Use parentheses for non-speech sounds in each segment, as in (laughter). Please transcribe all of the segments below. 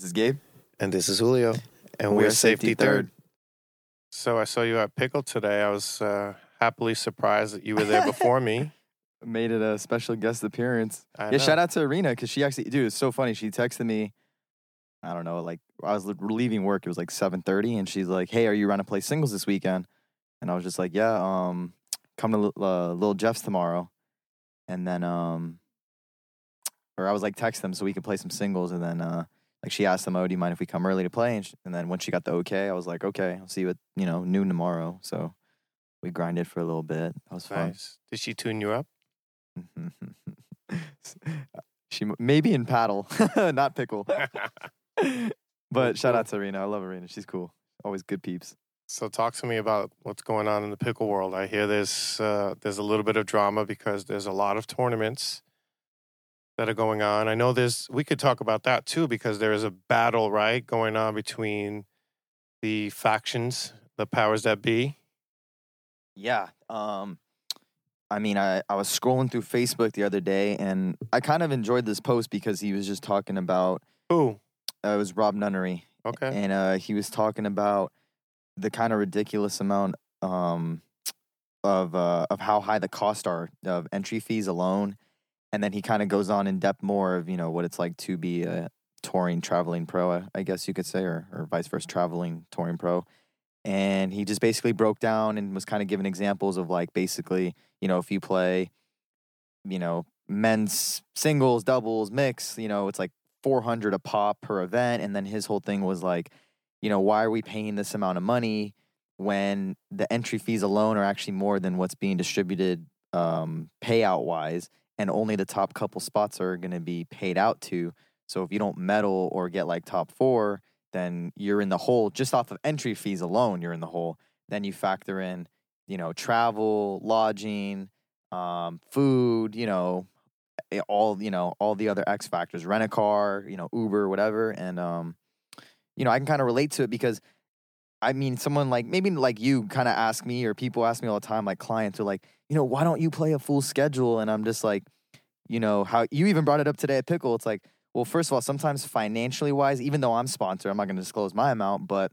This is Gabe. And this is Julio. And We we're, safety, Safety third. Third. So I saw you at Pickle today. I was uh, happily surprised that you were there before me. (laughs) Made it a special guest appearance. I yeah, know. shout out to Arena because she actually, dude, it's so funny. She texted me. I don't know, like I was leaving work. It was like seven thirty, and she's like, "Hey, are you around to play singles this weekend?" And I was just like, "Yeah, um, come to uh, Little Jeff's tomorrow." And then, um, or I was like, text them so we could play some singles. And then, uh, like she asked them, "Oh, do you mind if we come early to play?" And, sh- and then once she got the okay, I was like, "Okay, I'll see you at you know noon tomorrow." So we grinded for a little bit. That was fun. Nice. Did she tune you up? (laughs) she maybe in paddle, (laughs) not pickle. (laughs) but shout out to Arena. I love Arena. She's cool. Always good peeps. so talk to me about what's going on in the pickle world. I hear there's uh, there's a little bit of drama because there's a lot of tournaments that are going on. I know there's we could talk about that too because there is a battle right going on between the factions, the powers that be. Yeah. Um, I mean, I, I was scrolling through Facebook the other day and I kind of enjoyed this post because he was just talking about Who? uh, it was Rob Nunnery Okay. and uh, he was talking about the kind of ridiculous amount um, of uh, of how high the costs are of entry fees alone, and then he kind of goes on in depth more of you know what it's like to be a touring traveling pro, I guess you could say, or or vice versa, traveling touring pro. And he just basically broke down and was kind of giving examples of like basically, you know, if you play, you know, men's singles, doubles, mix, you know, it's like 400 a pop per event. And then his whole thing was like, you know, why are we paying this amount of money when the entry fees alone are actually more than what's being distributed um, payout wise, and only the top couple spots are going to be paid out to. So if you don't medal or get like top four, then you're in the hole just off of entry fees alone. You're in the hole. Then you factor in, you know, travel, lodging, um, food, you know, eh, all you know, all the other X factors, rent a car, you know, Uber, whatever, and um, you know, I can kind of relate to it because I mean, someone like maybe like you kind of ask me, or people ask me all the time, like clients are like, you know, why don't you play a full schedule? And I'm just like, you know, how you even brought it up today at Pickle. It's like, well, first of all, sometimes financially wise, even though I'm sponsored, I'm not going to disclose my amount, but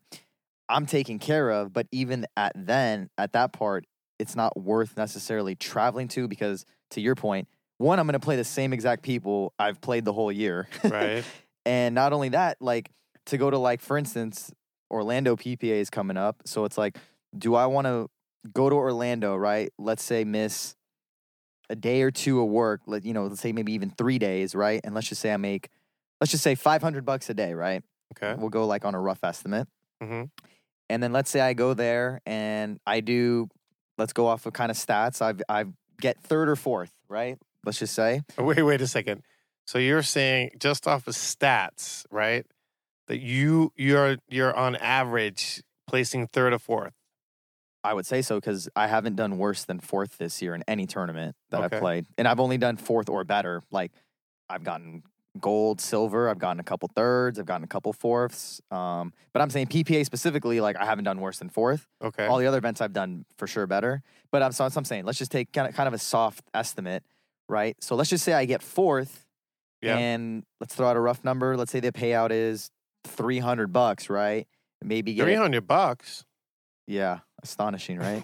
I'm taken care of. But even at then, at that part, it's not worth necessarily traveling to because, to your point, one, I'm going to play the same exact people I've played the whole year. Right. (laughs) And not only that, like to go to like for instance, Orlando PPA is coming up. So it's like, do I want to go to Orlando, right? Let's say miss a day or two of work, let you know, let's say maybe even 3 days, right? And let's just say I make let's just say 500 bucks a day, right? Okay. We'll go like on a rough estimate. hmm And then let's say I go there and I do let's go off of kind of stats. I've I get third or fourth, right? Let's just say. Wait, wait a second. So you're saying just off of stats, right? That you you're you're on average placing third or fourth. I would say so because I haven't done worse than fourth this year in any tournament that Okay. I've played, and I've only done fourth or better. Like I've gotten gold, silver. I've gotten a couple thirds. I've gotten a couple fourths. Um, but I'm saying PPA specifically, like I haven't done worse than fourth. Okay. All the other events I've done for sure better. But I'm so, I'm saying let's just take kind of kind of a soft estimate, right? So let's just say I get fourth, yeah. and let's throw out a rough number. Let's say the payout is three hundred bucks, right? Maybe get Three hundred bucks. yeah, astonishing, right?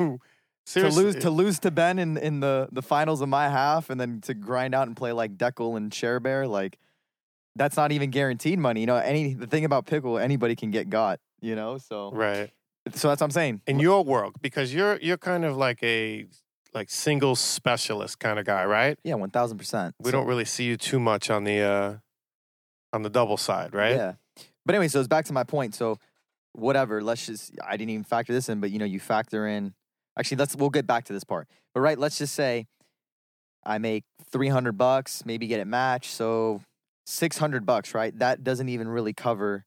Seriously. to lose to lose to Ben in, in the, the finals of my half and then to grind out and play like Dekel and Cher Bear, like that's not even guaranteed money. You know, any the thing about pickle, anybody can get got, you know? So right. so that's what I'm saying. In your world, because you're you're kind of like a like single specialist kind of guy, right? Yeah, one thousand percent. We don't really see you too much on the uh on the double side, right? Yeah. But anyway, so it's back to my point. So whatever, let's just I didn't even factor this in, but you know, you factor in actually let's we'll get back to this part. But right, let's just say I make three hundred bucks, maybe get it matched, so six hundred bucks, right? That doesn't even really cover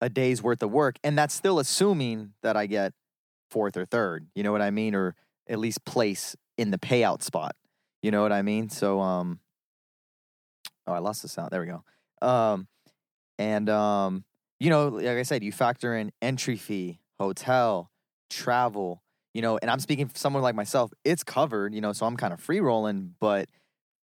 a day's worth of work. And that's still assuming that I get fourth or third. You know what I mean? Or at least place in the payout spot. You know what I mean? So um Oh, I lost the sound. There we go. Um and um, you know, like I said, you factor in entry fee, hotel, travel, you know, and I'm speaking for someone like myself, it's covered, you know, so I'm kind of free rolling, but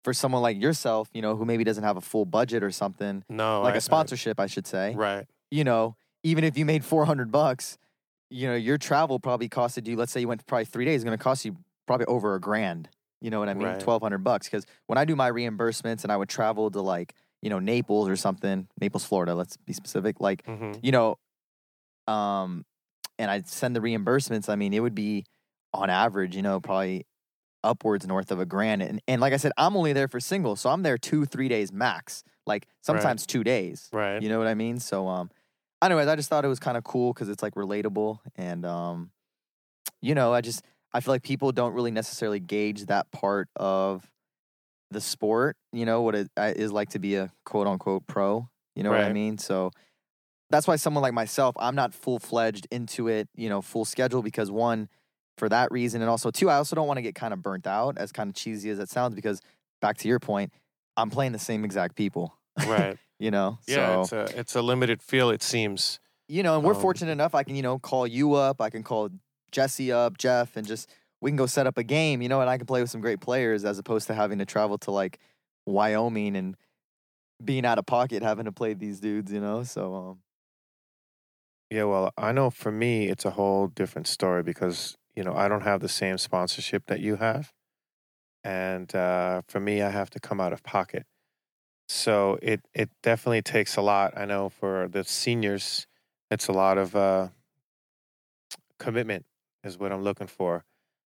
for someone like yourself, you know, who maybe doesn't have a full budget or something, No, like I- a sponsorship, I should say. Right. You know, even if you made 400 bucks, you know, your travel probably costed you, let's say you went probably three days, going to cost you probably over a grand. You know what I mean? Right. 1200 bucks. Because when I do my reimbursements and I would travel to like, you know, Naples or something, Naples, Florida, let's be specific, like, hmm you know, um, and I'd send the reimbursements, I mean, it would be on average, you know, probably upwards north of a grand. And, and like I said, I'm only there for singles. So I'm there two, three days max, like sometimes two days. Right. You know what I mean? So, um, anyways, I just thought it was kind of cool because it's like relatable. And, um, you know, I just, I feel like people don't really necessarily gauge that part of the sport, you know, what it uh, like to be a quote unquote pro. You know what I mean? So that's why someone like myself, I'm not full fledged into it, you know, full schedule because one, for that reason, and also two, I also don't want to get kind of burnt out, as kind of cheesy as it sounds, because back to your point, I'm playing the same exact people, Right. (laughs) you know? Yeah. so, It's a it's a limited field. It seems. you know, and we're Um, fortunate enough. I can, you know, call you up. I can call Jesse up, Jeff, and just we can go set up a game, you know, and I can play with some great players as opposed to having to travel to like Wyoming and being out of pocket having to play these dudes, you know. So, um, Yeah. Well, I know for me, it's a whole different story because you know I don't have the same sponsorship that you have, and uh, for me, I have to come out of pocket. So it it definitely takes a lot. I know for the seniors, it's a lot of uh, commitment is what I'm looking for,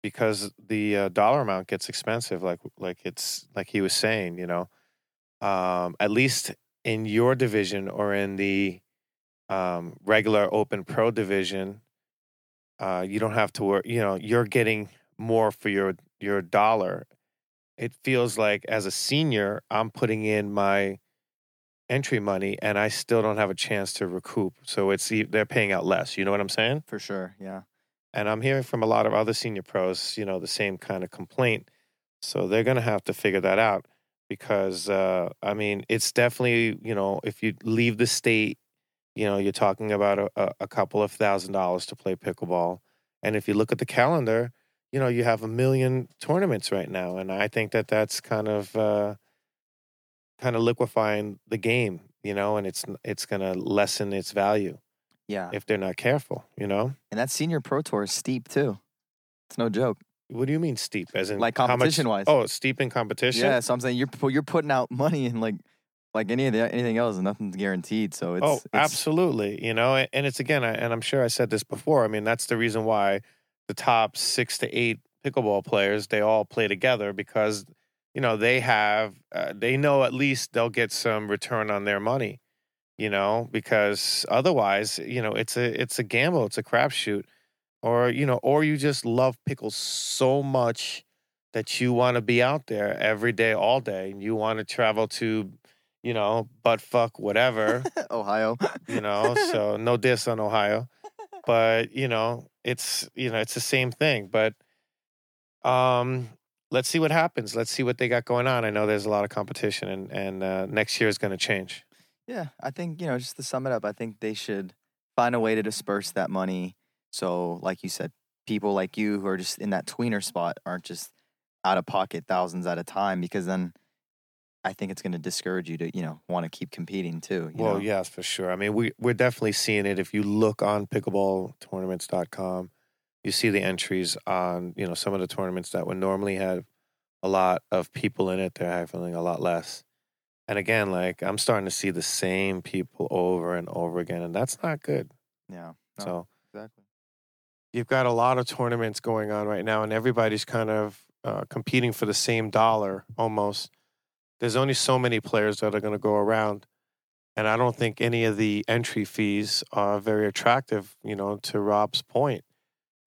because the uh, dollar amount gets expensive. Like like it's like he was saying, you know, um, at least in your division or in the um, regular open pro division, uh, you don't have to work. You know, you're getting more for your your dollar. It feels like as a senior, I'm putting in my entry money, and I still don't have a chance to recoup. So it's they're paying out less. You know what I'm saying? for sure, yeah, And I'm hearing from a lot of other senior pros, you know, the same kind of complaint. So they're going to have to figure that out because, uh, I mean, it's definitely, you know, if you leave the state, you know, you're talking about a, a- couple of thousand dollars to play pickleball. And if you look at the calendar, you know, you have a million tournaments right now. And I think that that's kind of, uh, kind of liquefying the game, you know, and it's, it's going to lessen its value yeah. if they're not careful, you know? and that senior pro tour is steep too. It's no joke. What do you mean steep? As in Like how much- competition-wise. Oh, steep in competition. Yeah, so I'm saying you're pu- you're putting out money and like like any of the, anything else, nothing's guaranteed. So it's oh, it's, absolutely. You know, a- and it's again, I- and I'm sure I said this before. I mean, that's the reason why the top six to eight pickleball players they all play together because you know they have uh, they know at least they'll get some return on their money. You know, because otherwise, you know, it's a it's a gamble, it's a crapshoot, or you know, or you just love pickles so much that you want to be out there every day, all day, and you want to travel to, you know, butt fuck whatever, (laughs) Ohio. you know. (laughs) so no diss on Ohio, but you know, it's you know, it's the same thing. But um, let's see what happens. Let's see what they got going on. I know there's a lot of competition, and and uh, next year is going to change. Yeah, I think, you know, just to sum it up, I think they should find a way to disperse that money. So, like you said, people like you who are just in that tweener spot aren't just out of pocket thousands at a time because then I think it's going to discourage you to, you know, want to keep competing too. You well, know? yes, for sure. I mean, we we're definitely seeing it. If you look on pickleballtournaments.com, you see the entries on you know some of the tournaments that would normally have a lot of people in it. They're having a lot less. And again, like I'm starting to see the same people over and over again, and that's not good. Yeah. No, So exactly. you've got a lot of tournaments going on right now, and everybody's kind of uh, competing for the same dollar almost. There's only so many players that are going to go around, and I don't think any of the entry fees are very attractive. You know, to Rob's point,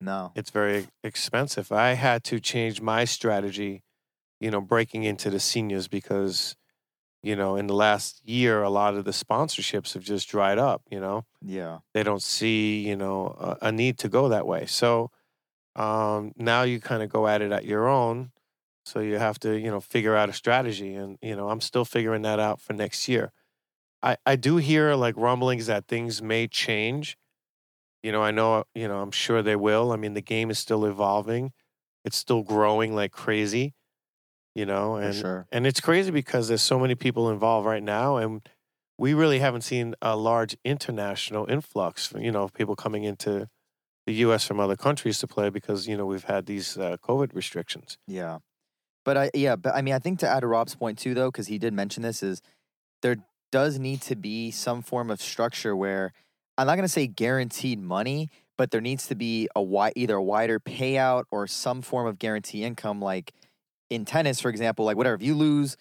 No. it's very expensive. I had to change my strategy, you know, breaking into the seniors because, you know, in the last year, a lot of the sponsorships have just dried up. You know? Yeah. they don't see you know a, a need to go that way. So um, now you kind of go at it at your own so you have to you know figure out a strategy and you know i'm still figuring that out for next year. I i do hear like rumblings that things may change. You know i know you know i'm sure they will. I mean the game is still evolving. It's still growing like crazy You know, and sure. and it's crazy because there's so many people involved right now, and we really haven't seen a large international influx. You know, of people coming into the U.S. from other countries to play because you know we've had these uh, COVID restrictions. Yeah. But I yeah, but I mean I think to add to Rob's point too though, because he did mention this, is there does need to be some form of structure where I'm not gonna say guaranteed money, but there needs to be a wi- either a wider payout or some form of guarantee income. Like in tennis, for example, like whatever, if you lose,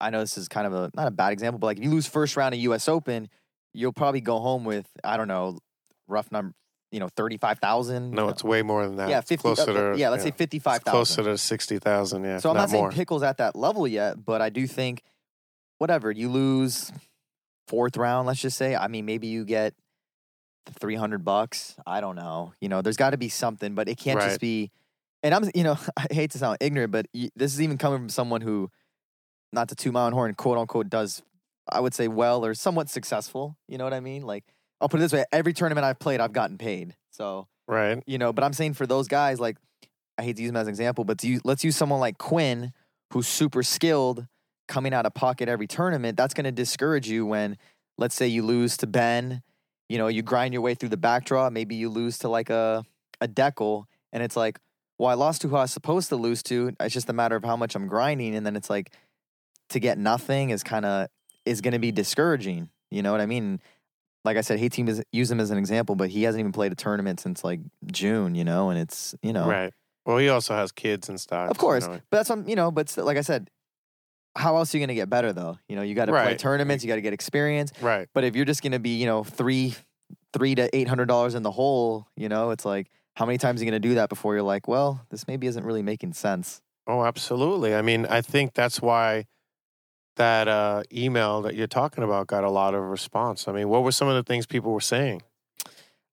I know this is kind of a not a bad example, but like if you lose first round of US Open, you'll probably go home with, I don't know, rough number, you know, thirty five thousand. No, it's way more than that. yeah, It's fifty. Closer uh, to, yeah, let's say it's fifty five closer thousand. to sixty thousand. Yeah, So I'm not, not saying more. Pickle's at that level yet, but I do think, whatever you lose fourth round, let's just say. I mean, maybe you get three hundred bucks. I don't know. You know, there's got to be something, but it can't Right. just be. And I'm, you know, (laughs) I hate to sound ignorant, but this is even coming from someone who, not to two own horn, quote unquote, does I would say well or somewhat successful. You know what I mean? Like I'll put it this way: every tournament I've played, I've gotten paid. So right. you know, but I'm saying for those guys, like I hate to use him as an example, but to use, let's use someone like Quinn, who's super skilled, coming out of pocket every tournament. That's going to discourage you when, let's say, you lose to Ben. You know, you grind your way through the back draw. Maybe you lose to like a a Dekel, and it's like, well, I lost to who I was supposed to lose to. It's just a matter of how much I'm grinding, and then it's like to get nothing is kind of is going to be discouraging. You know what I mean? Like I said, hate team is use him as an example, but he hasn't even played a tournament since like June. You know, and it's you know Right. Well, he also has kids and stuff. of course, You know. but that's what, you know. But like I said, how else are you going to get better though? You know, you got to play tournaments, you got to get experience. Right. But if you're just going to be, you know, three, three to eight hundred dollars in the hole, you know, it's like how many times are you going to do that before you're like, well, this maybe isn't really making sense. Oh, absolutely. I mean, I think that's why that uh, email that you're talking about got a lot of response. I mean, what were some of the things people were saying?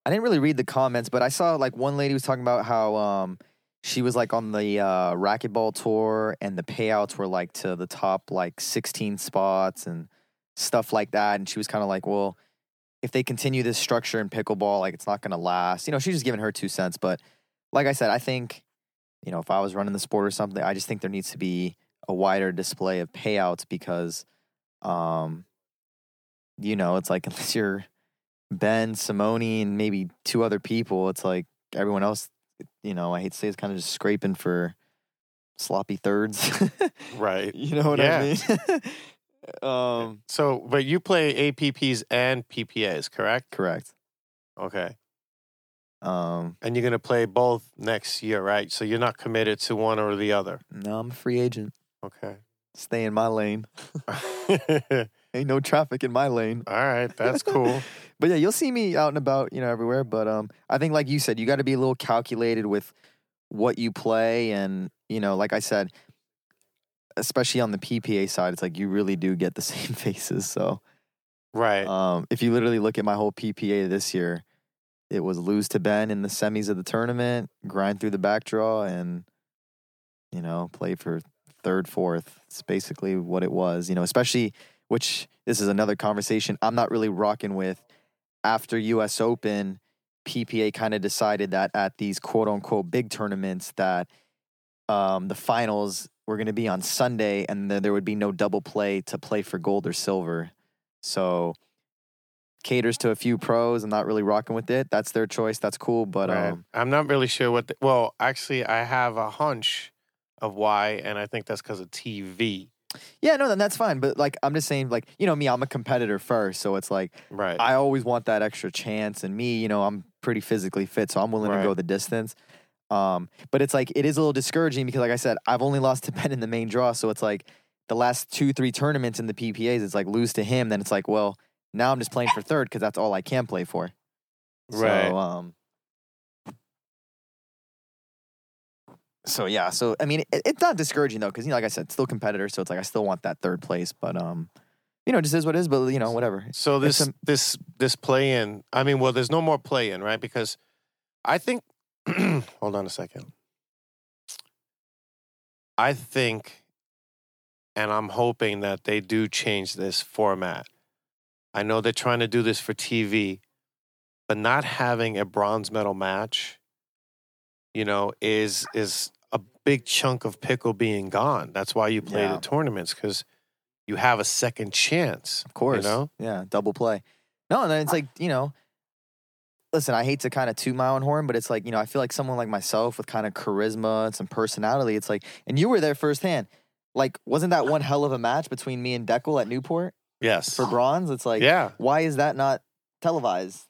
I didn't really read the comments, but I saw like one lady was talking about how um she was like on the uh, racquetball tour and the payouts were like to the top like 16 spots and stuff like that. And she was kind of like, well, if they continue this structure in pickleball, like it's not going to last. You know, she's just giving her two cents. But like I said, I think, you know, if I was running the sport or something, I just think there needs to be a wider display of payouts because, um, you know, it's like (laughs) unless you're Ben, Simone, and maybe two other people, it's like everyone else, you know, I hate to say it's kind of just scraping for sloppy thirds. (laughs) Right. you know what Yeah. I mean? (laughs) um, So, but you play APPs and PPAs, correct? correct. Okay. Um, And you're going to play both next year, right? So you're not committed to one or the other. no, I'm a free agent. Okay. Stay in my lane. (laughs) Ain't no traffic in my lane. All right, That's cool. (laughs) But yeah, you'll see me out and about, you know, everywhere. But um, I think, like you said, you got to be a little calculated with what you play, and you know, like I said, especially on the PPA side, it's like you really do get the (laughs) same faces. So Right. um, if you literally look at my whole PPA this year, it was lose to Ben in the semis of the tournament, grind through the back draw, and you know, play for third, fourth. It's basically what it was. You know, especially which this is another conversation. I'm not really rocking with after U.S. Open. PPA kind of decided that at these quote unquote big tournaments that um, the finals were going to be on Sunday and then there would be no double play to play for gold or silver. So caters to a few pros. I'm not really rocking with it. That's their choice. That's cool. But Right. um, I'm not really sure what. The, well, actually, I have a hunch of why, and I think that's because of TV. yeah, no, then that's fine. But like, I'm just saying, like, you know, me, I'm a competitor first. So it's like, Right. I always want that extra chance. And me, you know, I'm pretty physically fit, so I'm willing Right. to go the distance. Um, but it's like it is a little discouraging because, like I said, I've only lost to Ben in the main draw, so it's like the last two, three tournaments in the PPAs, it's like lose to him. Then it's like, well, now I'm just playing for third because that's all I can play for. Right. So, um, so yeah. So I mean, it, it's not discouraging though, because you know, like I said, still competitor. So it's like I still want that third place, but um, you know, it just is what it is. But you know, whatever. So this a- this this play in. I mean, well, there's no more play in, right? Because I think. (clears throat) hold on a second. I think, and I'm hoping that they do change this format. I know they're trying to do this for TV, but not having a bronze medal match, you know, is is a big chunk of pickle being gone. That's why you play Yeah. the tournaments because you have a second chance. Of course. You know? Yeah, double play. No, and then it's like, you know, listen, I hate to kind of toot my own horn, but it's like, you know, I feel like someone like myself with kind of charisma and some personality, it's like, and you were there firsthand. Like, wasn't that one hell of a match between me and Dekel at Newport Yes. for bronze? It's like, yeah. why is that not televised?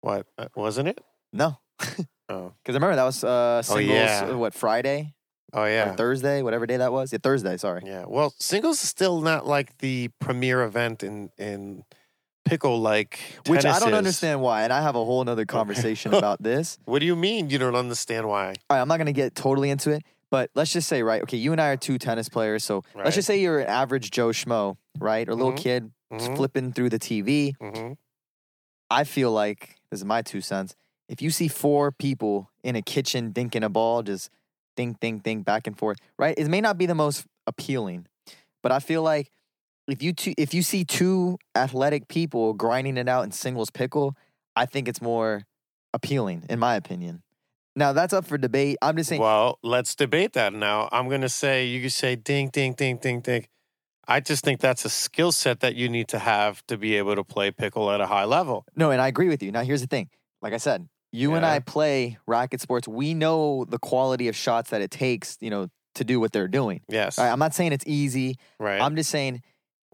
What uh, wasn't it? No. (laughs) Oh. Because I remember that was uh, singles, yeah. uh, what, Friday Oh or yeah. Thursday, whatever day that was? Yeah, Thursday, sorry. Yeah. Well, singles is still not like the premier event in in pickle like Which I don't is. understand why. And I have a whole nother conversation (laughs) about this. What do you mean you don't understand why? all right, I'm not going to get totally into it, but let's just say, right? Okay, you and I are two tennis players. So Right. let's just say you're an average Joe Schmo, right? Or a little Mhm. kid Mhm. flipping through the TV. hmm I feel like, this is my two cents, if you see four people in a kitchen dinking a ball, just dink, dink, dink, back and forth, right? It may not be the most appealing, but I feel like if you two, if you see two athletic people grinding it out in singles pickle, I think it's more appealing, in my opinion. Now that's up for debate. I'm just saying. Well, let's debate that now. I'm gonna say you could say ding, ding, ding, ding, ding. I just think that's a skill set that you need to have to be able to play pickle at a high level. No, and I agree with you. Now, here's the thing. Like I said, you and I play racket sports. We know the quality of shots that it takes, you know, to do what they're doing. Yes. Right, I'm not saying it's easy. Right. I'm just saying,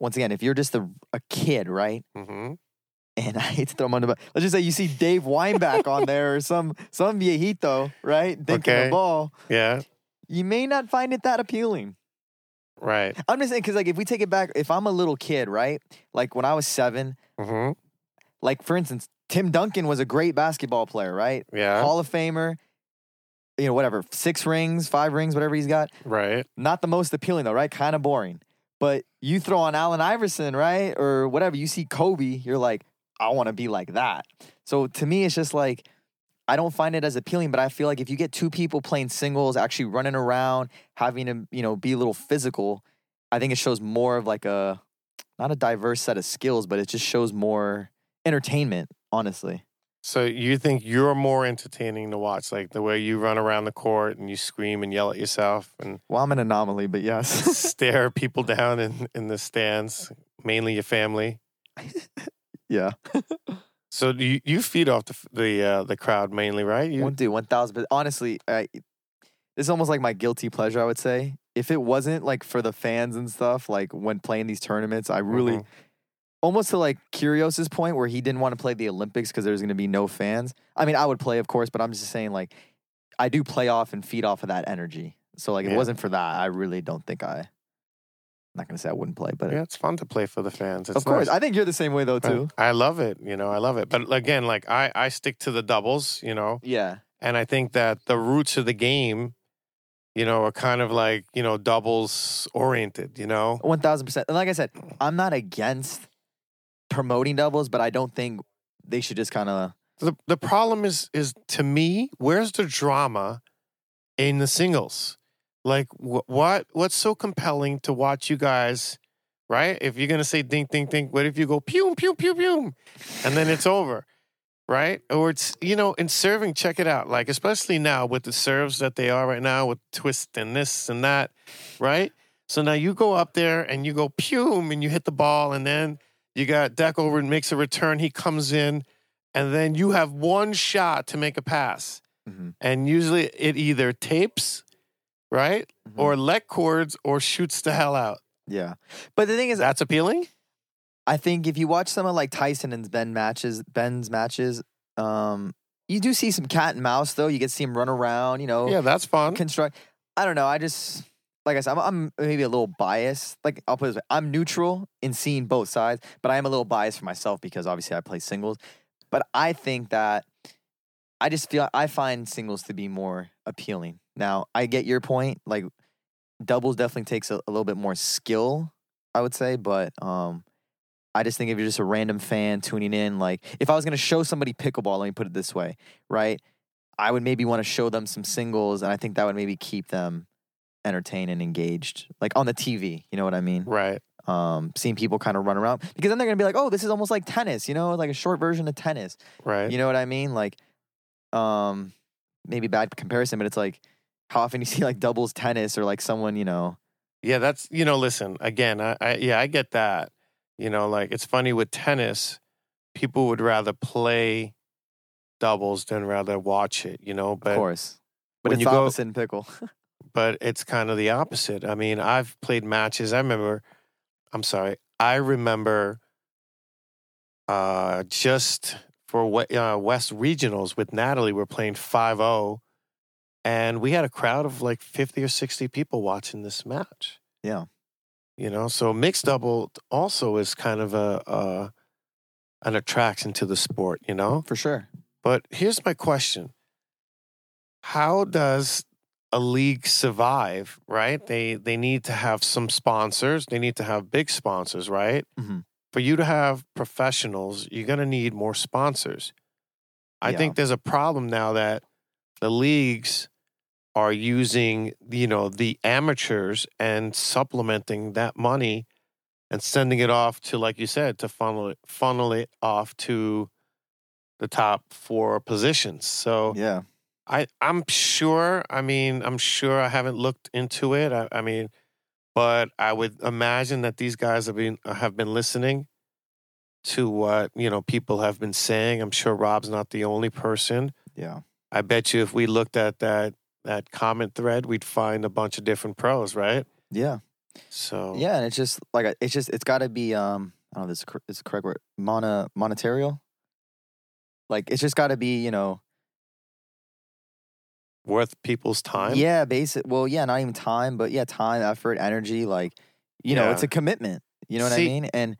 once again, if you're just a, a kid, right? hmm And (laughs) I hate to throw him under, but let's just say you see Dave Weinbach on there or some some viejito, right, dinking Okay. a ball. Yeah. You may not find it that appealing. Right. I'm just saying because, like, if we take it back, if I'm a little kid, right, like when I was seven, hmm like for instance, Tim Duncan was a great basketball player, right? Yeah. Hall of Famer, you know, whatever, six rings, five rings, whatever he's got. Right. Not the most appealing though, right? Kind of boring. But you throw on Allen Iverson, right? Or whatever, you see Kobe, you're like, I want to be like that. So to me, it's just like, I don't find it as appealing, but I feel like if you get two people playing singles, actually running around, having to, you know, be a little physical, I think it shows more of like a, not a diverse set of skills, but it just shows more entertainment, honestly. So you think you're more entertaining to watch, like the way you run around the court and you scream and yell at yourself and Well, I'm an anomaly, but yes. (laughs) stare people down in, in the stands, mainly your family. yeah. So you you feed off the the uh, the crowd mainly, right? You Won't do 1000 but honestly I, this is almost like my guilty pleasure i would say if it wasn't like for the fans and stuff like when playing these tournaments i really Mhm. Almost to like Kyrgios's point where he didn't want to play the olympics because there's going to be no fans i mean i would play of course but i'm just saying like i do play off and feed off of that energy so like Yeah. it wasn't for that i really don't think i i'm not going to say i wouldn't play but yeah, it's fun to play for the fans. It's of course nice. i think you're the same way though too I love it. You know, I love it. But again, like I I stick to the doubles. You know, yeah and I think that the roots of the game, you know, are kind of like you know doubles oriented. You know, One thousand percent. And like I said, I'm not against promoting doubles, but I don't think they should just kind of. the the problem is is to me, where's the drama in the singles? Like wh- what what's so compelling to watch you guys? Right? If you're gonna say ding ding ding, what if you go pew pew pew pew, and then it's over? Right? Or it's you know in serving, check it out. Like especially now with the serves that they are right now with twist and this and that, right? So now you go up there and you go pew and you hit the ball, and then you got Deck over and makes a return. He comes in, and then you have one shot to make a pass. Mhm. And usually it either tapes, right? Mhm. Or let cords or shoots the hell out. Yeah, but the thing is, That's appealing? I think if you watch some of like Tyson and Ben matches, Ben's matches, um, you do see some cat and mouse though. You get to see him run around, you know, Yeah, that's fun. construct. I don't know. I just like I said, I'm, I'm maybe a little biased. Like I'll put this way, I'm neutral in seeing both sides, but I am a little biased for myself because obviously I play singles. But I think that I just feel I find singles to be more appealing. Now I get your point. Like doubles definitely takes a, a little bit more skill, I would say, but um. I just think if you're just a random fan tuning in, like if I was gonna show somebody pickleball, let me put it this way, right? I would maybe want to show them some singles, and I think that would maybe keep them entertained and engaged, like on the TV. You know what I mean? Right. Um, seeing people kind of run around because then they're gonna be like, "Oh, this is almost like tennis," you know, like a short version of tennis. Right. You know what I mean? Like, um, maybe bad comparison, but it's like how often you (laughs) see like doubles tennis or like someone you know Yeah, that's you know. Listen, again, I, I yeah, I get that. You know, like it's funny with tennis, people would rather play doubles than rather watch it. You know, but of course but when it's you go- opposite in pickle (laughs) but it's kind of the opposite. I mean, I've played matches. I remember. I'm sorry. I remember. Uh, just for uh, West Regionals with Natalie, we're playing 5-0, and we had a crowd of like 50 or 60 people watching this match. Yeah. You know, so mixed double also is kind of a, a an attraction to the sport. You know, for sure but here's my question How does a league survive, right? They they need to have some sponsors. They need to have big sponsors, right? Mhm. For you to have professionals, you're going to need more sponsors. I Yeah. think there's a problem now that the leagues are using, you know, the amateurs and supplementing that money and sending it off to like you said to funnel it funnel it off to the top four positions. So yeah I I'm sure. I mean, I'm sure I haven't looked into it. I, I mean, but I would imagine that these guys have been have been listening to what you know people have been saying. I'm sure Rob's not the only person. yeah I bet you if we looked at that that comment thread, we'd find a bunch of different pros, right? yeah So Yeah, and it's just like it's just it's got to be um I don't know if this is cor- is the correct word mono monetarial. Like it's just got to be you know worth people's time. yeah basic well yeah not even time but yeah time effort energy like you know it's a commitment you know what I mean and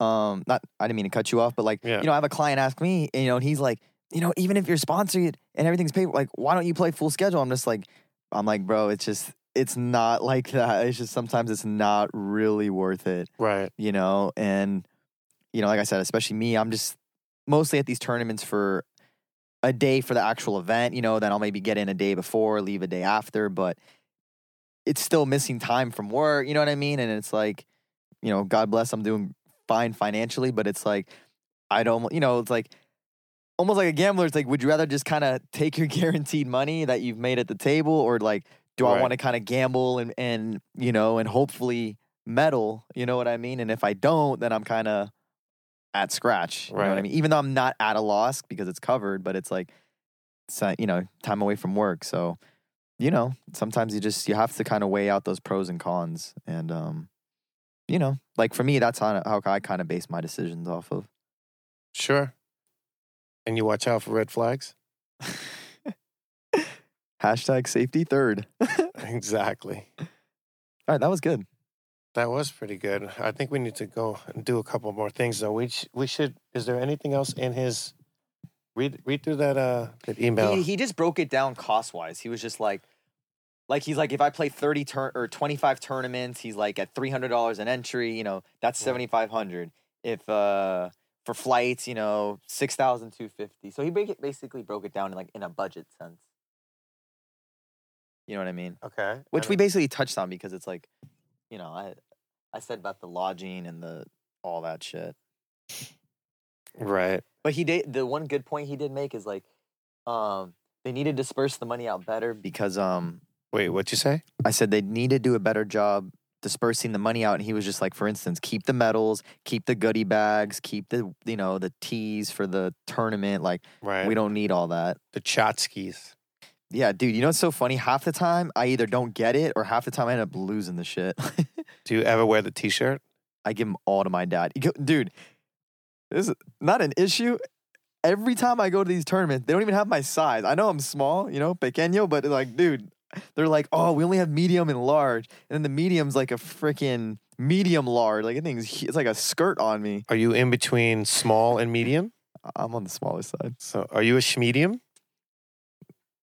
um not I didn't mean to cut you off but like Yeah. you know I have a client ask me and, you know and he's like you know even if you're sponsored and everything's paid like why don't you play full schedule I'm just like I'm like bro it's just it's not (laughs) like that it's just sometimes it's not really worth it Right. you know, and you know, like I said, especially me, I'm just mostly at these tournaments for a day for the actual event, you know, then I'll maybe get in a day before, leave a day after, but it's still missing time from work, you know what I mean? And it's like, you know, God bless, I'm doing fine financially, but it's like I don't, you know, it's like almost like a gambler. It's like, would you rather just kind of take your (laughs) guaranteed money that you've made at the table, or like, do I want to kind of gamble and and you know, and hopefully medal? You know what I mean? And if I don't, then I'm kind of at scratch. You know what I mean? Even though I'm not at a loss because it's covered, but it's like, it's, you know, time away from work. So, you know, sometimes you just you have to kind of weigh out those pros and cons, and um, you know, like for me, that's how how I kind of base my decisions off of. Sure. And you watch out for red flags. (laughs) Hashtag safety third. (laughs) Exactly. All right, that was good. That was pretty good. I think we need to go and do a couple more things though. We sh- we should. Is there anything else in his? Read read through that uh that email. He, he just broke it down cost wise. He was just like, like he's like, if I play thirty turn or twenty five tournaments, he's like at three hundred dollars an entry. You know, that's seventy five hundred. If uh for flights, you know, six thousand two fifty. So he break it, basically broke it down in like in a budget sense. You know what I mean? okay. Which we basically touched on because it's like, you know, I I said about the lodging and the all that shit. right. But he did the one good point he did make is like, um, they need to disperse the money out better because um Wait, what'd you say? I said they need to do a better job dispersing the money out and he was just like for instance keep the medals keep the goodie bags keep the you know the teas for the tournament like Right. we don't need all that the Chotskis. Yeah dude you know what's so funny half the time i either don't get it or half the time i end up losing the shit (laughs) Do you ever wear the T-shirt? I give them all to my dad. Dude, this is not an issue. Every time I go to these tournaments, they don't even have my size. I know I'm small, you know, pequeño, but like, dude, they're like, oh, we only have medium and large. And then the medium's like a freaking medium large. Like, I think it's, it's like a skirt on me. Are you in between small and medium? I'm on the smaller side. So are you a schmedium?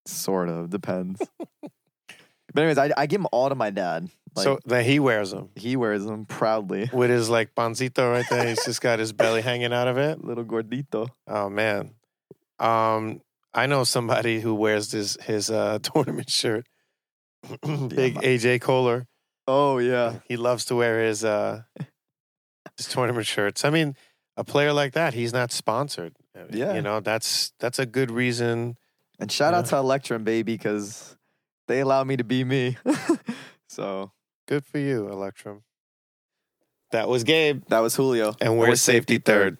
Sort of. Depends. (laughs) but, anyways, I, I give them all to my dad. Like, so that he wears them he wears them proudly. with his like pancito right there. He's (laughs) just got his belly hanging out of it. Little gordito. Oh man. Um, I know somebody who wears this his uh (laughs) tournament shirt. (clears throat) Big AJ Koller. Oh, yeah. He loves to wear his uh his tournament shirts. I mean, a player like that, he's not sponsored. Yeah. You know, that's that's a good reason. And shout out Yeah. to Electrum, baby, because they allow me to be me. (laughs) so Good for you, Electrum. That was Gabe. that was Julio. And we're safety third.